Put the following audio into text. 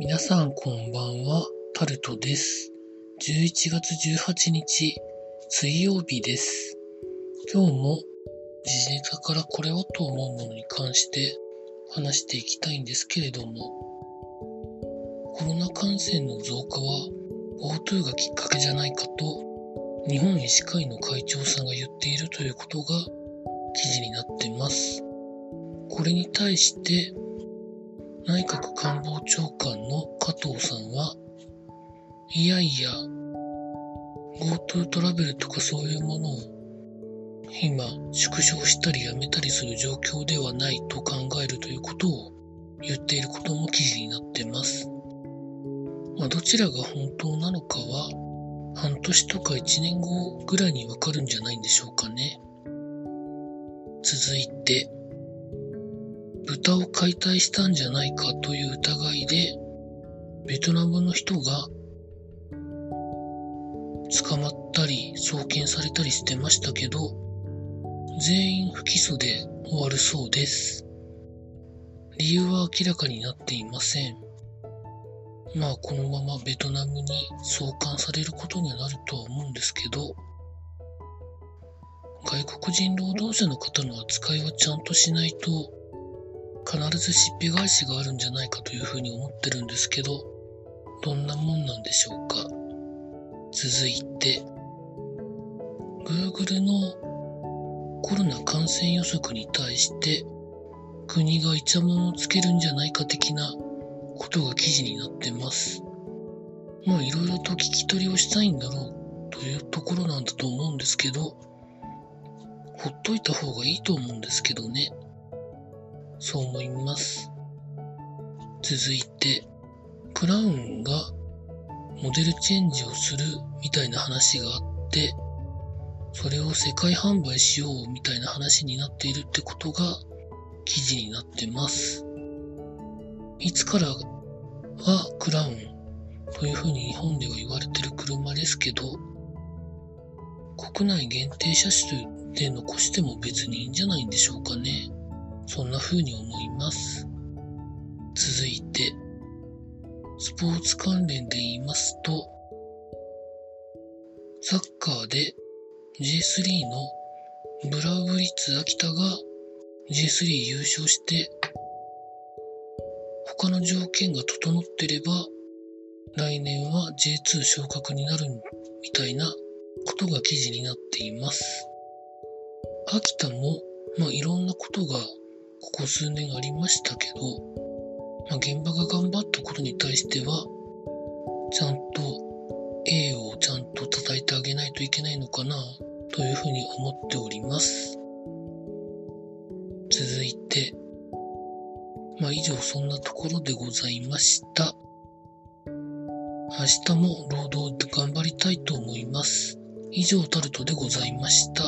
皆さんこんばんは、タルトです。11月18日、水曜日です。今日も時事ネタからこれはと思うものに関して話していきたいんですけれども、コロナ感染の増加は GoTo がきっかけじゃないかと、日本医師会の会長さんが言っているということが記事になってます。これに対して、内閣官房長官の加藤さんは、いやいや、GoTo トラベルとかそういうものを今縮小したりやめたりする状況ではないと考えるということを言っていることも記事になってます。まあ、どちらが本当なのかは半年とか1年後ぐらいにわかるんじゃないんでしょうかね。続いて、豚を解体したんじゃないかという疑いで、ベトナムの人が捕まったり送検されたりしてましたけど、全員不起訴で終わるそうです。理由は明らかになっていません。まあこのままベトナムに送還されることにはなるとは思うんですけど、外国人労働者の方の扱いはちゃんとしないと、必ずしっぺ返しがあるんじゃないかというふうに思ってるんですけど、どんなもんなんでしょうか？続いて、Google のコロナ感染予測に対して、国がイチャモンをつけるんじゃないか的なことが記事になってます。まあいろいろと聞き取りをしたいんだろうというところなんだと思うんですけど、ほっといた方がいいと思うんですけどね。そう思います。続いて、クラウンがモデルチェンジをするみたいな話があって、それを世界販売しようみたいな話になっているってことが記事になってます。いつからはクラウンというふうに日本では言われてる車ですけど、国内限定車種で残しても別にいいんじゃないんでしょうかね。そんな風に思います。続いて、スポーツ関連で言いますと、サッカーで J3 のブラウブリッツ秋田が J3 優勝して、他の条件が整ってれば、来年は J2 昇格になるみたいなことが記事になっています。秋田も、まあいろんなことがここ数年ありましたけど、まあ、現場が頑張ったことに対しては、ちゃんと栄をちゃんと叩いてあげないといけないのかな、というふうに思っております。続いて、まあ以上そんなところでございました。明日も労働で頑張りたいと思います。以上タルトでございました。